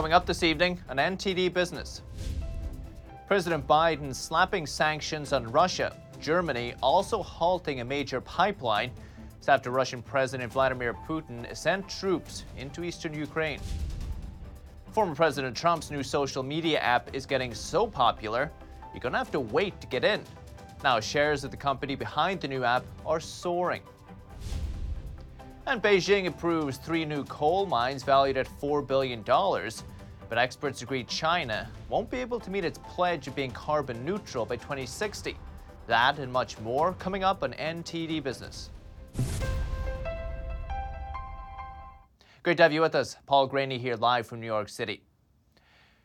Coming up this evening, an NTD business. President Biden slapping sanctions on Russia. Germany also halting a major pipeline. It's after Russian President Vladimir Putin sent troops into eastern Ukraine. Former President Trump's new social media app is getting so popular, you're going to have to wait to get in. Now, shares of the company behind the new app are soaring. And Beijing approves three new coal mines valued at $4 billion. But experts agree China won't be able to meet its pledge of being carbon neutral by 2060. That and much more coming up on NTD Business. Great to have you with us. Paul Greaney here live from New York City.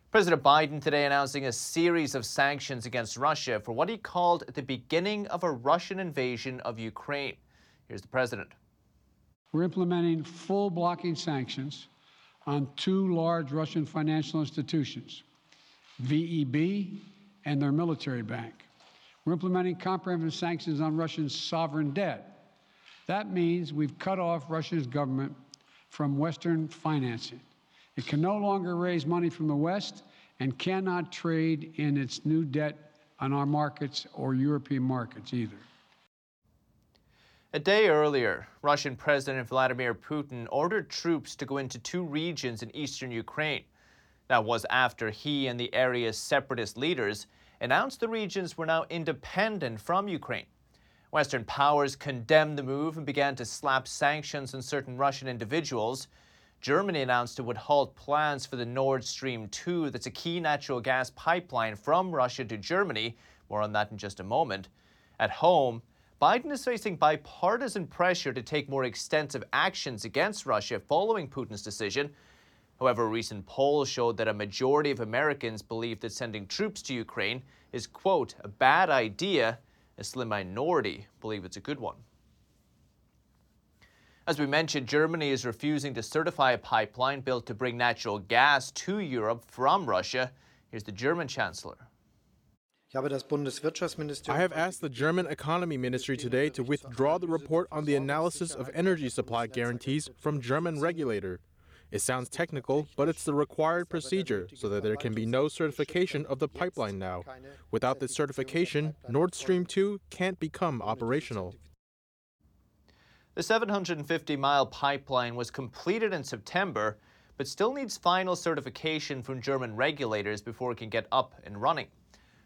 President Biden today announcing a series of sanctions against Russia for what he called the beginning of a Russian invasion of Ukraine. Here's the president. We're implementing full blocking sanctions on two large Russian financial institutions, VEB and their military bank. We're implementing comprehensive sanctions on Russian sovereign debt. That means we've cut off Russia's government from Western financing. It can no longer raise money from the West and cannot trade in its new debt on our markets or European markets either. A day earlier, Russian President Vladimir Putin ordered troops to go into two regions in eastern Ukraine. That was after he and the area's separatist leaders announced the regions were now independent from Ukraine. Western powers condemned the move and began to slap sanctions on certain Russian individuals. Germany announced it would halt plans for the Nord Stream 2, that's a key natural gas pipeline from Russia to Germany. More on that in just a moment. At home, Biden is facing bipartisan pressure to take more extensive actions against Russia following Putin's decision. However, a recent polls showed that a majority of Americans believe that sending troops to Ukraine is, quote, a bad idea. A slim minority believe it's a good one. As we mentioned, Germany is refusing to certify a pipeline built to bring natural gas to Europe from Russia. Here's the German Chancellor. I have asked the German Economy Ministry today to withdraw the report on the analysis of energy supply guarantees from German regulator. It sounds technical, but it's the required procedure so that there can be no certification of the pipeline now. Without this certification, Nord Stream 2 can't become operational. The 750 mile pipeline was completed in September, but still needs final certification from German regulators before it can get up and running.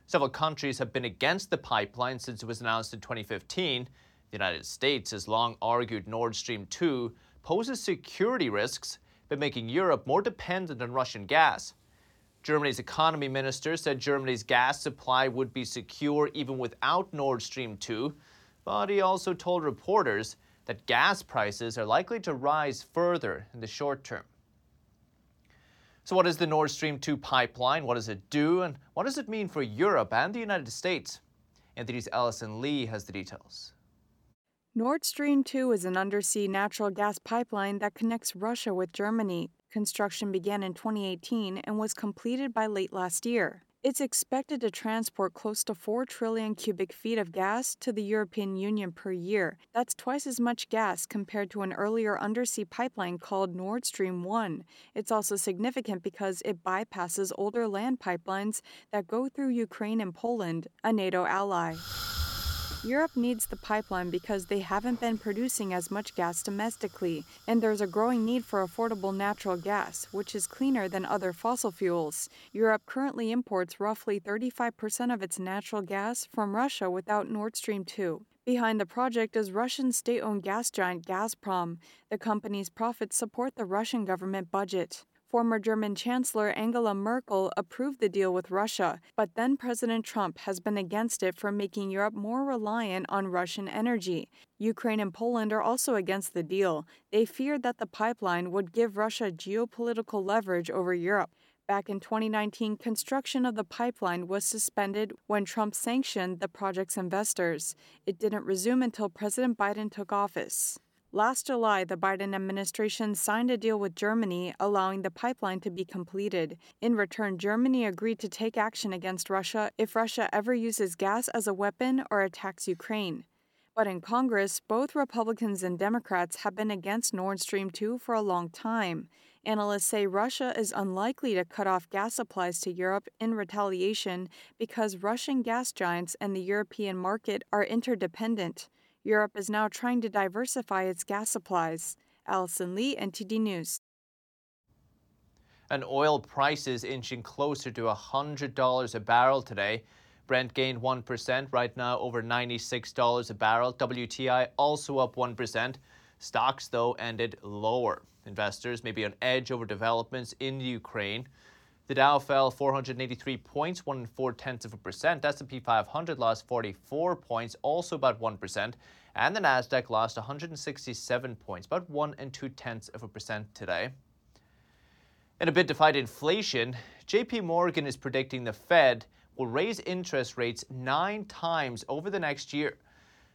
Several countries have been against the pipeline since it was announced in 2015. The United States has long argued Nord Stream 2 poses security risks by making Europe more dependent on Russian gas. Germany's economy minister said Germany's gas supply would be secure even without Nord Stream 2, but he also told reporters that gas prices are likely to rise further in the short term. So, what is the Nord Stream 2 pipeline? What does it do? And what does it mean for Europe and the United States? NTD's Allison Lee has the details. Nord Stream 2 is an undersea natural gas pipeline that connects Russia with Germany. Construction began in 2018 and was completed by late last year. It's expected to transport close to 4 trillion cubic feet of gas to the European Union per year. That's twice as much gas compared to an earlier undersea pipeline called Nord Stream 1. It's also significant because it bypasses older land pipelines that go through Ukraine and Poland, a NATO ally. Europe needs the pipeline because they haven't been producing as much gas domestically, and there's a growing need for affordable natural gas, which is cleaner than other fossil fuels. Europe currently imports roughly 35% of its natural gas from Russia without Nord Stream 2. Behind the project is Russian state owned gas giant Gazprom. The company's profits support the Russian government budget. Former German Chancellor Angela Merkel approved the deal with Russia, but then President Trump has been against it for making Europe more reliant on Russian energy. Ukraine and Poland are also against the deal. They feared that the pipeline would give Russia geopolitical leverage over Europe. Back in 2019, construction of the pipeline was suspended when Trump sanctioned the project's investors. It didn't resume until President Biden took office. Last July, the Biden administration signed a deal with Germany allowing the pipeline to be completed. In return, Germany agreed to take action against Russia if Russia ever uses gas as a weapon or attacks Ukraine. But in Congress, both Republicans and Democrats have been against Nord Stream 2 for a long time. Analysts say Russia is unlikely to cut off gas supplies to Europe in retaliation because Russian gas giants and the European market are interdependent. Europe is now trying to diversify its gas supplies. Allison Lee, NTD News. And oil prices inching closer to $100 a barrel today. Brent gained 1%, right now over $96 a barrel. WTI also up 1%. Stocks, though, ended lower. Investors may be on edge over developments in Ukraine. The Dow fell 483 points, one and four tenths of a percent. S&P 500 lost 44 points, also about one percent, and the Nasdaq lost 167 points, about one and two tenths of a percent today. In a bid to fight inflation, J.P. Morgan is predicting the Fed will raise interest rates nine times over the next year.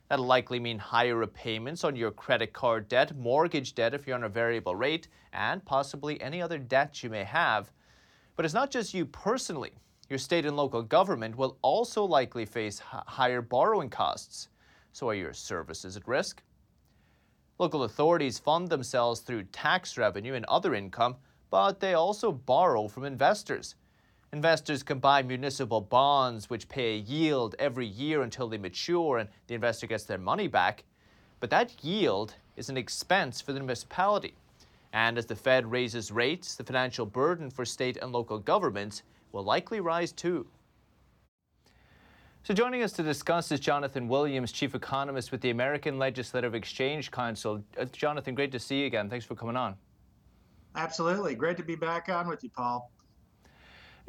That'll likely mean higher repayments on your credit card debt, mortgage debt if you're on a variable rate, and possibly any other debt you may have. But it's not just you personally. Your state and local government will also likely face higher borrowing costs. So are your services at risk? Local authorities fund themselves through tax revenue and other income, but they also borrow from investors. Investors can buy municipal bonds, which pay a yield every year until they mature and the investor gets their money back. But that yield is an expense for the municipality. And as the Fed raises rates, the financial burden for state and local governments will likely rise too. So, joining us to discuss is Jonathan Williams, Chief Economist with the American Legislative Exchange Council. Uh, Jonathan, great to see you again. Thanks for coming on. Absolutely. Great to be back on with you, Paul.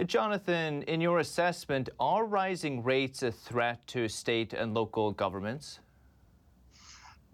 Jonathan, in your assessment, are rising rates a threat to state and local governments?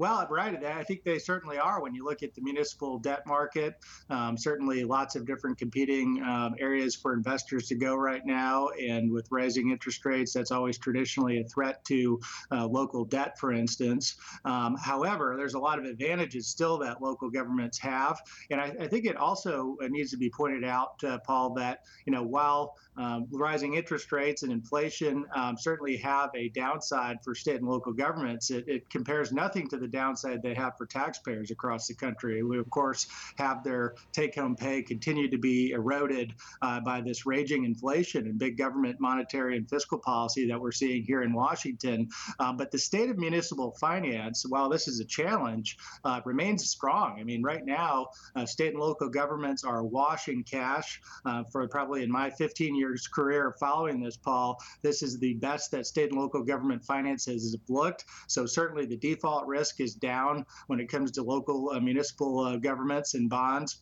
Well, right. I think they certainly are when you look at the municipal debt market. Um, certainly, lots of different competing um, areas for investors to go right now. And with rising interest rates, that's always traditionally a threat to uh, local debt, for instance. Um, however, there's a lot of advantages still that local governments have. And I, I think it also uh, needs to be pointed out, uh, Paul, that you know while um, rising interest rates and inflation um, certainly have a downside for state and local governments. It, it, compares nothing to the downside they have for taxpayers across the country. We, of course, have their take home pay continue to be eroded uh, by this raging inflation and big government monetary and fiscal policy that we're seeing here in Washington. Um, but the state of municipal finance, while this is a challenge, uh, remains strong. I mean, right now, uh, state and local governments are washing cash uh, for probably in my 15 years career following this, Paul, this is the best that state and local government finances have looked. So certainly the default risk is down when it comes to local uh, municipal uh, governments and bonds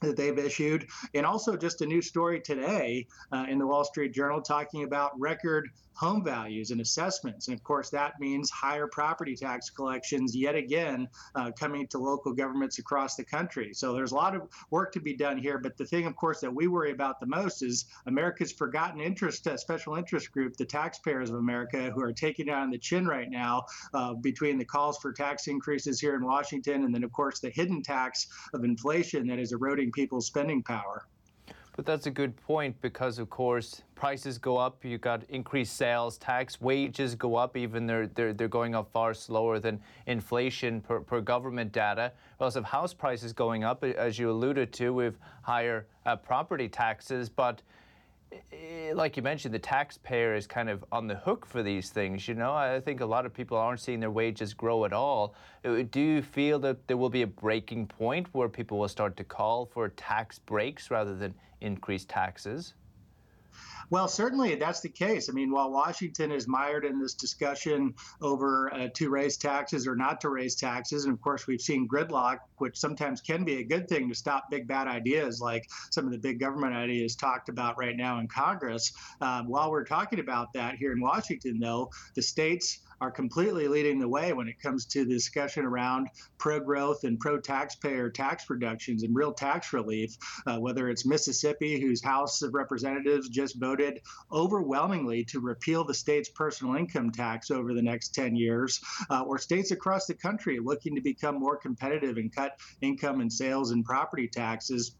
that they've issued. And also, just a new story today uh, in the Wall Street Journal talking about record home values and assessments. And of course, that means higher property tax collections yet again uh, coming to local governments across the country. So there's a lot of work to be done here. But the thing, of course, that we worry about the most is America's forgotten interest, uh, special interest group, the taxpayers of America, who are taking it on the chin right now uh, between the calls for tax increases here in Washington and then, of course, the hidden tax of inflation that is eroding people's spending power. But that's a good point because, of course, prices go up. You got increased sales tax, wages go up, even they're they're, they're going up far slower than inflation per, per government data. We also have house prices going up, as you alluded to, with higher uh, property taxes. But eh, like you mentioned, the taxpayer is kind of on the hook for these things. You know, I think a lot of people aren't seeing their wages grow at all. Uh, do you feel that there will be a breaking point where people will start to call for tax breaks rather than increase taxes? Well, certainly that's the case. I mean, while Washington is mired in this discussion over uh, to raise taxes or not to raise taxes, and of course we've seen gridlock, which sometimes can be a good thing to stop big bad ideas like some of the big government ideas talked about right now in Congress. Um, while we're talking about that here in Washington, though, the states are completely leading the way when it comes to the discussion around pro growth and pro taxpayer tax reductions and real tax relief, uh, whether it's Mississippi, whose House of Representatives just voted overwhelmingly to repeal the state's personal income tax over the next 10 years, uh, or states across the country looking to become more competitive and cut income and sales and property taxes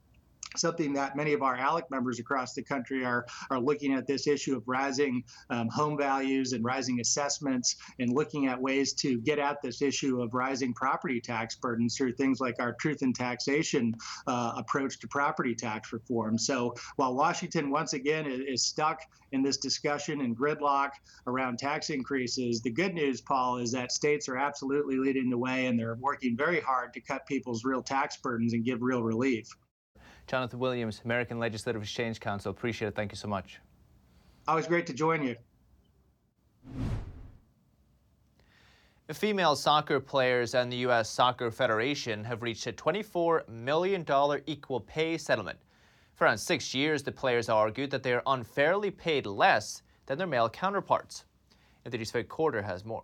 something that many of our ALEC members across the country are are looking at this issue of rising um, home values and rising assessments and looking at ways to get at this issue of rising property tax burdens through things like our truth in taxation uh, approach to property tax reform. So while Washington once again is, is stuck in this discussion and gridlock around tax increases, the good news, Paul, is that states are absolutely leading the way and they're working very hard to cut people's real tax burdens and give real relief. Jonathan Williams, American Legislative Exchange Council. Appreciate it. Thank you so much. Always great to join you. Female soccer players and the U.S. Soccer Federation have reached a $24 million equal pay settlement. For around six years, the players argued that they are unfairly paid less than their male counterparts. NTD's Faye Quarter has more.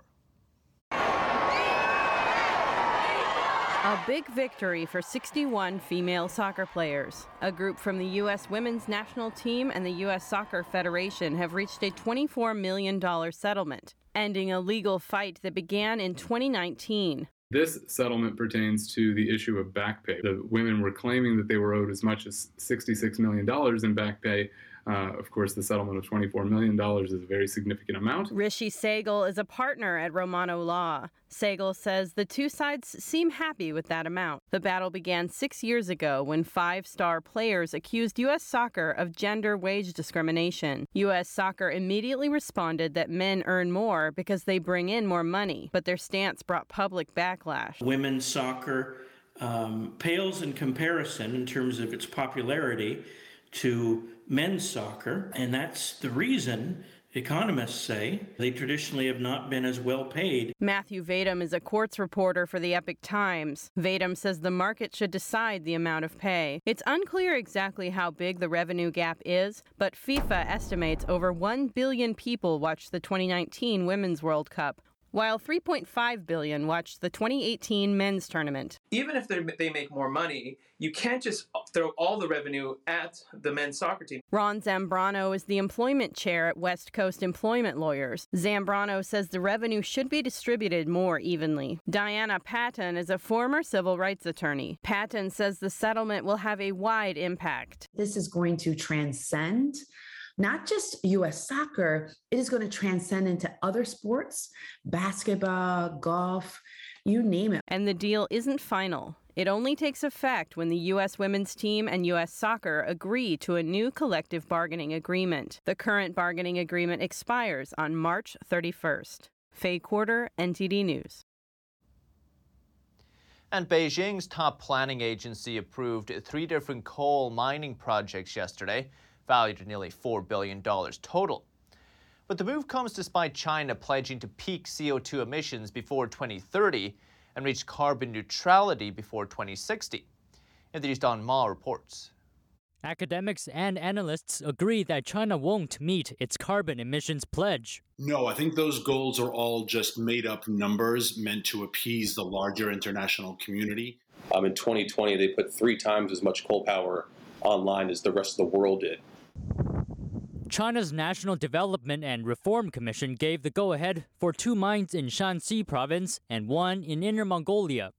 A big victory for 61 female soccer players. A group from the U.S. women's national team and the U.S. Soccer Federation have reached a $24 million settlement, ending a legal fight that began in 2019. This settlement pertains to the issue of back pay. The women were claiming that they were owed as much as $66 million in back pay uh, of course, the settlement of $24 million is a very significant amount. Rishi Sehgal is a partner at Romano Law. Sehgal says the two sides seem happy with that amount. The battle began six years ago when five star players accused U.S. soccer of gender wage discrimination. U.S. soccer immediately responded that men earn more because they bring in more money, but their stance brought public backlash. Women's soccer um, pales in comparison in terms of its popularity to men's soccer, and that's the reason economists say they traditionally have not been as well paid. Matthew Vadum is a courts reporter for the Epoch Times. Vadum says the market should decide the amount of pay. It's unclear exactly how big the revenue gap is, but FIFA estimates over 1 billion people watched the 2019 Women's World Cup, while 3.5 billion watched the 2018 men's tournament. Even if they make more money, you can't just throw all the revenue at the men's soccer team. Ron Zambrano is the employment chair at West Coast Employment Lawyers. Zambrano says the revenue should be distributed more evenly. Diana Patton is a former civil rights attorney. Patton says the settlement will have a wide impact. This is going to transcend not just US soccer, it is going to transcend into other sports, basketball, golf, you name it. And the deal isn't final. It only takes effect when the U.S. women's team and U.S. soccer agree to a new collective bargaining agreement. The current bargaining agreement expires on March 31st. Faye Quarter, NTD News. And Beijing's top planning agency approved three different coal mining projects yesterday valued at nearly $4 billion total. But the move comes despite China pledging to peak CO2 emissions before 2030 and reach carbon neutrality before 2060. NTD's Don Ma reports. Academics and analysts agree that China won't meet its carbon emissions pledge. No, I think those goals are all just made up numbers meant to appease the larger international community. Um, in 2020, they put three times as much coal power online as the rest of the world did. China's National Development and Reform Commission gave the go ahead for two mines in Shanxi province and one in Inner Mongolia.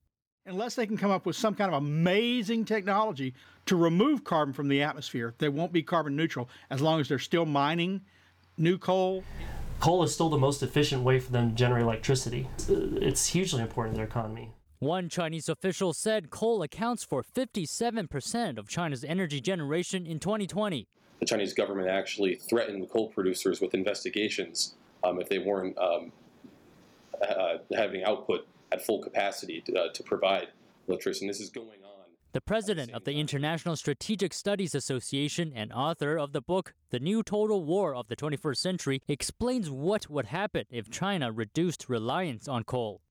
Unless they can come up with some kind of amazing technology to remove carbon from the atmosphere, they won't be carbon neutral as long as they're still mining new coal. Coal is still the most efficient way for them to generate electricity. It's hugely important to their economy. One Chinese official said coal accounts for 57% of China's energy generation in 2020. The Chinese government actually threatened coal producers with investigations um, if they weren't um, uh, having output at full capacity to, uh, to provide electricity. This is going on. The president of the International Strategic Studies Association and author of the book The New Total War of the 21st Century explains what would happen if China reduced reliance on coal.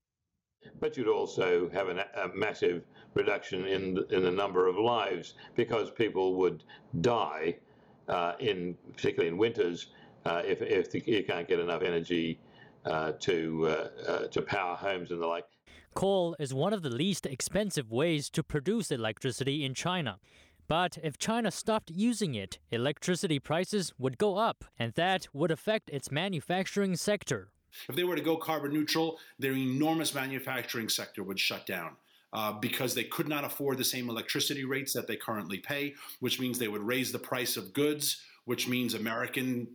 But you'd also have an, a massive reduction in the, in the number of lives because people would die in particularly in winters uh, if if the, you can't get enough energy uh, to uh, uh, to power homes and the like. Coal is one of the least expensive ways to produce electricity in China. But if China stopped using it, electricity prices would go up, and that would affect its manufacturing sector. If they were to go carbon neutral, their enormous manufacturing sector would shut down. Uh, because they could not afford the same electricity rates that they currently pay, which means they would raise the price of goods, which means American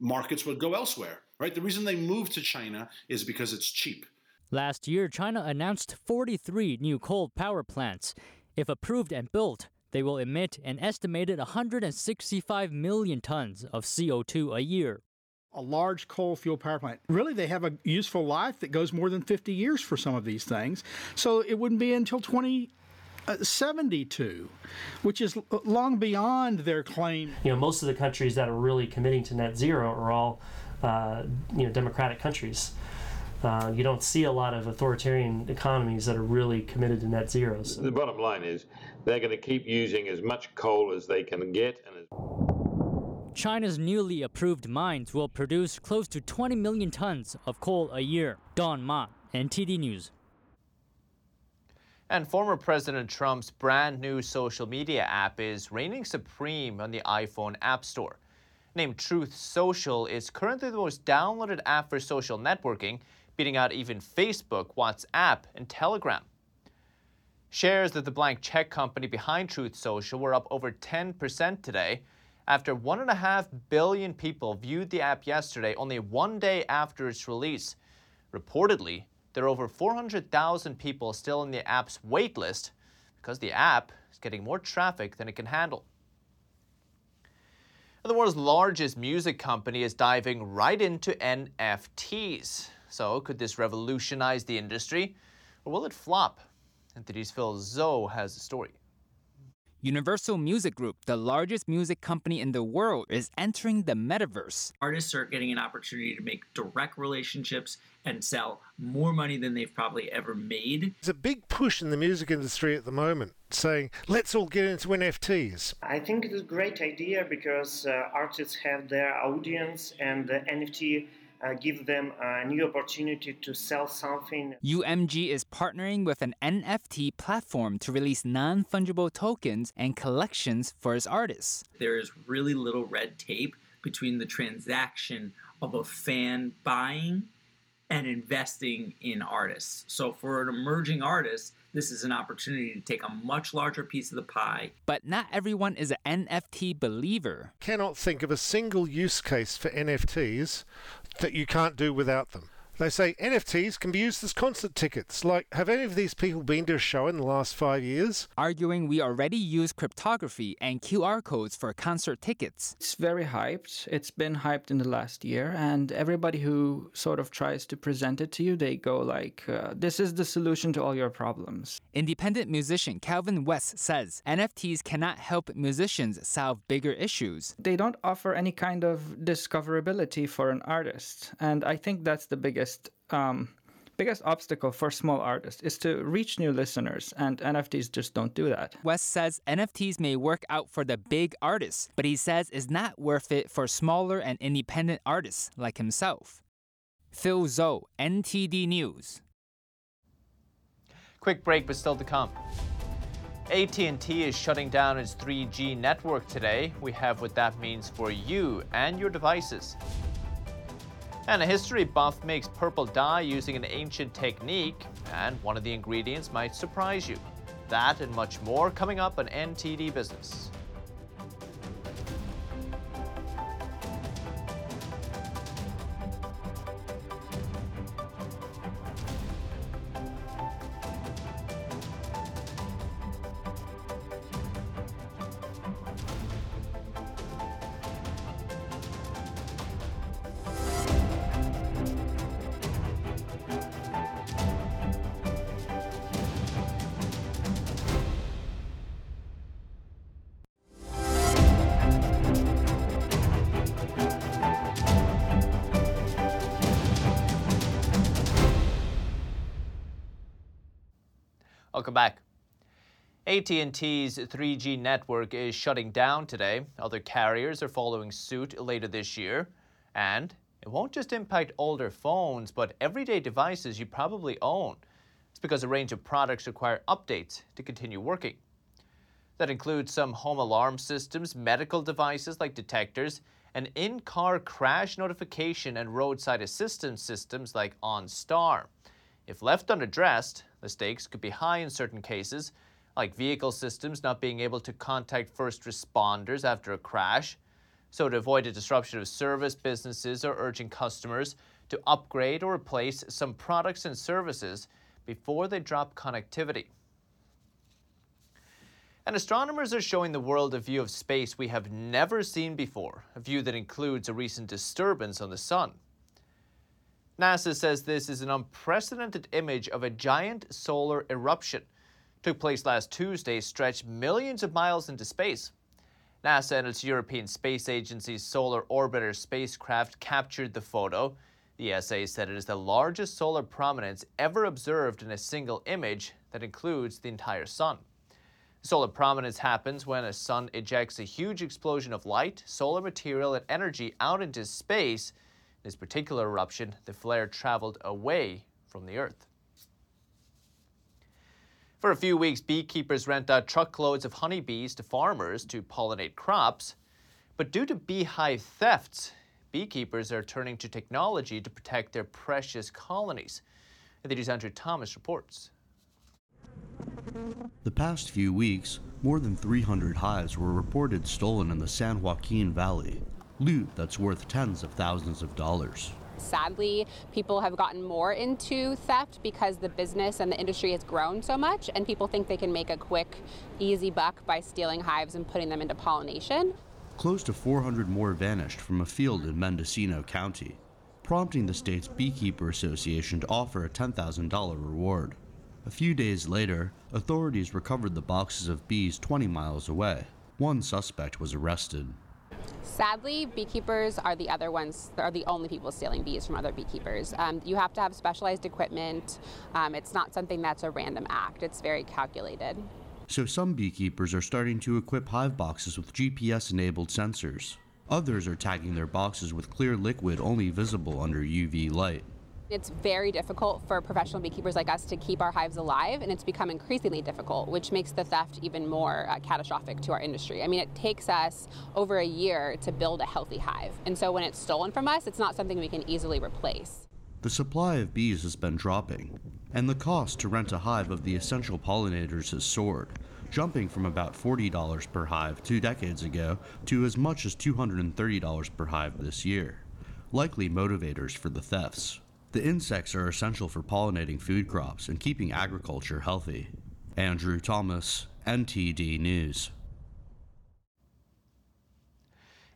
markets would go elsewhere, right? The reason they moved to China is because it's cheap. Last year, China announced 43 new coal power plants. If approved and built, they will emit an estimated 165 million tons of CO2 a year. A large coal fuel power plant. Really, they have a useful life that goes more than 50 years for some of these things. So it wouldn't be until 2072, which is long beyond their claim. You know, most of the countries that are really committing to net zero are all, uh, you know, democratic countries. Uh, you don't see a lot of authoritarian economies that are really committed to net zero. So. The bottom line is they're going to keep using as much coal as they can get. And China's newly approved mines will produce close to 20 million tons of coal a year. Don Ma, NTD News. And former President Trump's brand new social media app is reigning supreme on the iPhone App Store. Named Truth Social, it's currently the most downloaded app for social networking, beating out even Facebook, WhatsApp, and Telegram. Shares of the blank check company behind Truth Social were up over 10% today after 1.5 billion people viewed the app yesterday, only one day after its release. Reportedly, there are over 400,000 people still in the app's waitlist because the app is getting more traffic than it can handle. And The world's largest music company is diving right into NFTs. So, could this revolutionize the industry, or will it flop? NTD's Phil Zhou has the story. Universal Music Group, the largest music company in the world, is entering the metaverse. Artists are getting an opportunity to make direct relationships and sell more money than they've probably ever made. There's a big push in the music industry at the moment saying, let's all get into NFTs. I think it is a great idea because uh, artists have their audience and the NFT uh, give them a new opportunity to sell something. UMG is partnering with an NFT platform to release non fungible tokens and collections for its artists. There is really little red tape between the transaction of a fan buying and investing in artists. So for an emerging artist, this is an opportunity to take a much larger piece of the pie. But not everyone is an NFT believer. Cannot think of a single use case for NFTs that you can't do without them. They say NFTs can be used as concert tickets. Like, have any of these people been to a show in the last five years? Arguing we already use cryptography and QR codes for concert tickets. It's very hyped. It's been hyped in the last year, and everybody who sort of tries to present it to you, they go like, uh, "This is the solution to all your problems." Independent musician Calvin West says NFTs cannot help musicians solve bigger issues. They don't offer any kind of discoverability for an artist, and I think that's the biggest biggest um, biggest obstacle for small artists is to reach new listeners, and NFTs just don't do that. West says NFTs may work out for the big artists, but he says it's not worth it for smaller and independent artists like himself. Phil Zhou, NTD News. Quick break, but still to come. AT&T is shutting down its 3G network today. We have what that means for you and your devices. And a history buff makes purple dye using an ancient technique, and one of the ingredients might surprise you. That and much more coming up on NTD Business. Welcome back. AT&T's 3G network is shutting down today. Other carriers are following suit later this year. And it won't just impact older phones, but everyday devices you probably own. It's because a range of products require updates to continue working. That includes some home alarm systems, medical devices like detectors, and in-car crash notification and roadside assistance systems like OnStar. If left unaddressed, the stakes could be high in certain cases, like vehicle systems not being able to contact first responders after a crash. So, to avoid a disruption of service, businesses are urging customers to upgrade or replace some products and services before they drop connectivity. And astronomers are showing the world a view of space we have never seen before, a view that includes a recent disturbance on the sun. NASA says this is an unprecedented image of a giant solar eruption. It took place last Tuesday, stretched millions of miles into space. NASA and its European Space Agency's Solar Orbiter spacecraft captured the photo. The ESA said it is the largest solar prominence ever observed in a single image that includes the entire sun. Solar prominence happens when a sun ejects a huge explosion of light, solar material, and energy out into space. This particular eruption, the flare traveled away from the Earth. For a few weeks, beekeepers rent out truckloads of honeybees to farmers to pollinate crops. But due to beehive thefts, beekeepers are turning to technology to protect their precious colonies. The News Andrew Thomas reports. The past few weeks, more than 300 hives were reported stolen in the San Joaquin Valley, loot that's worth tens of thousands of dollars. Sadly, people have gotten more into theft because the business and the industry has grown so much, and people think they can make a quick, easy buck by stealing hives and putting them into pollination. Close to 400 more vanished from a field in Mendocino County, prompting the state's Beekeeper Association to offer a $10,000 reward. A few days later, authorities recovered the boxes of bees 20 miles away. One suspect was arrested. Sadly, beekeepers are the other ones, are the only people stealing bees from other beekeepers. Um, you have to have specialized equipment. Um, it's not something that's a random act, it's very calculated. So some beekeepers are starting to equip hive boxes with GPS enabled sensors. Others are tagging their boxes with clear liquid only visible under UV light. It's very difficult for professional beekeepers like us to keep our hives alive, and it's become increasingly difficult, which makes the theft even more uh, catastrophic to our industry. I mean, it takes us over a year to build a healthy hive, and so when it's stolen from us, it's not something we can easily replace. The supply of bees has been dropping, and the cost to rent a hive of the essential pollinators has soared, jumping from about $40 per hive two decades ago to as much as $230 per hive this year, likely motivators for the thefts. The insects are essential for pollinating food crops and keeping agriculture healthy. Andrew Thomas, NTD News.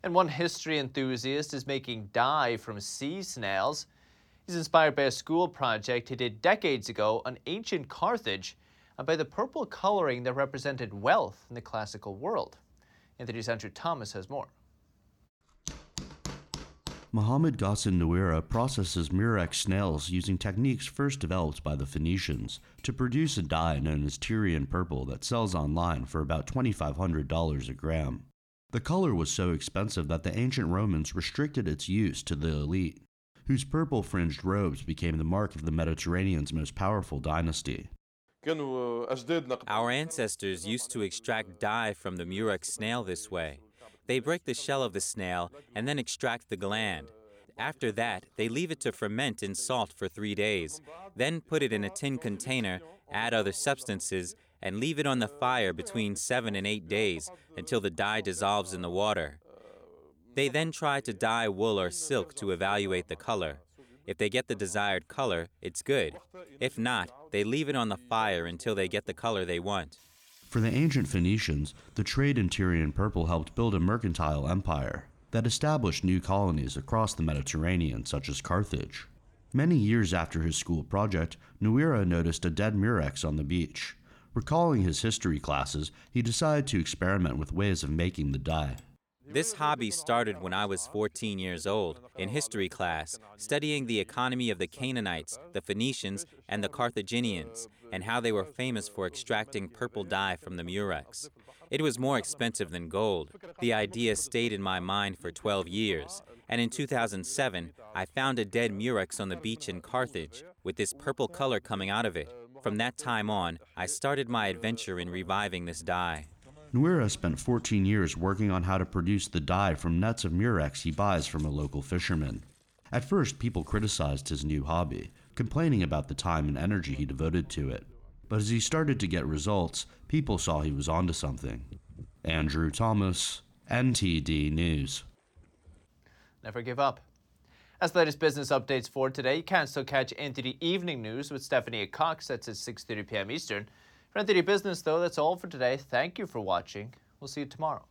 And one history enthusiast is making dye from sea snails. He's inspired by a school project he did decades ago on ancient Carthage and by the purple coloring that represented wealth in the classical world. NTD's Andrew Thomas has more. Mohammed Ghassan Nouira processes murex snails using techniques first developed by the Phoenicians to produce a dye known as Tyrian purple that sells online for about $2,500 a gram. The color was so expensive that the ancient Romans restricted its use to the elite, whose purple fringed robes became the mark of the Mediterranean's most powerful dynasty. Our ancestors used to extract dye from the murex snail this way. They break the shell of the snail and then extract the gland. After that, they leave it to ferment in salt for three days, then put it in a tin container, add other substances, and leave it on the fire between seven and eight days until the dye dissolves in the water. They then try to dye wool or silk to evaluate the color. If they get the desired color, it's good. If not, they leave it on the fire until they get the color they want. For the ancient Phoenicians, the trade in Tyrian purple helped build a mercantile empire that established new colonies across the Mediterranean, such as Carthage. Many years after his school project, Nouira noticed a dead murex on the beach. Recalling his history classes, he decided to experiment with ways of making the dye. This hobby started when I was 14 years old, in history class, studying the economy of the Canaanites, the Phoenicians, and the Carthaginians, and how they were famous for extracting purple dye from the murex. It was more expensive than gold. The idea stayed in my mind for 12 years, and in 2007, I found a dead murex on the beach in Carthage, with this purple color coming out of it. From that time on, I started my adventure in reviving this dye. Nouira spent 14 years working on how to produce the dye from nets of murex he buys from a local fisherman. At first, people criticized his new hobby, complaining about the time and energy he devoted to it. But as he started to get results, people saw he was onto something. Andrew Thomas, NTD News. Never give up. As the latest business updates for today, you can still catch NTD Evening News with Stephanie Cox. That's at 6.30 p.m. Eastern. For NTD Business, though, that's all for today. Thank you for watching. We'll see you tomorrow.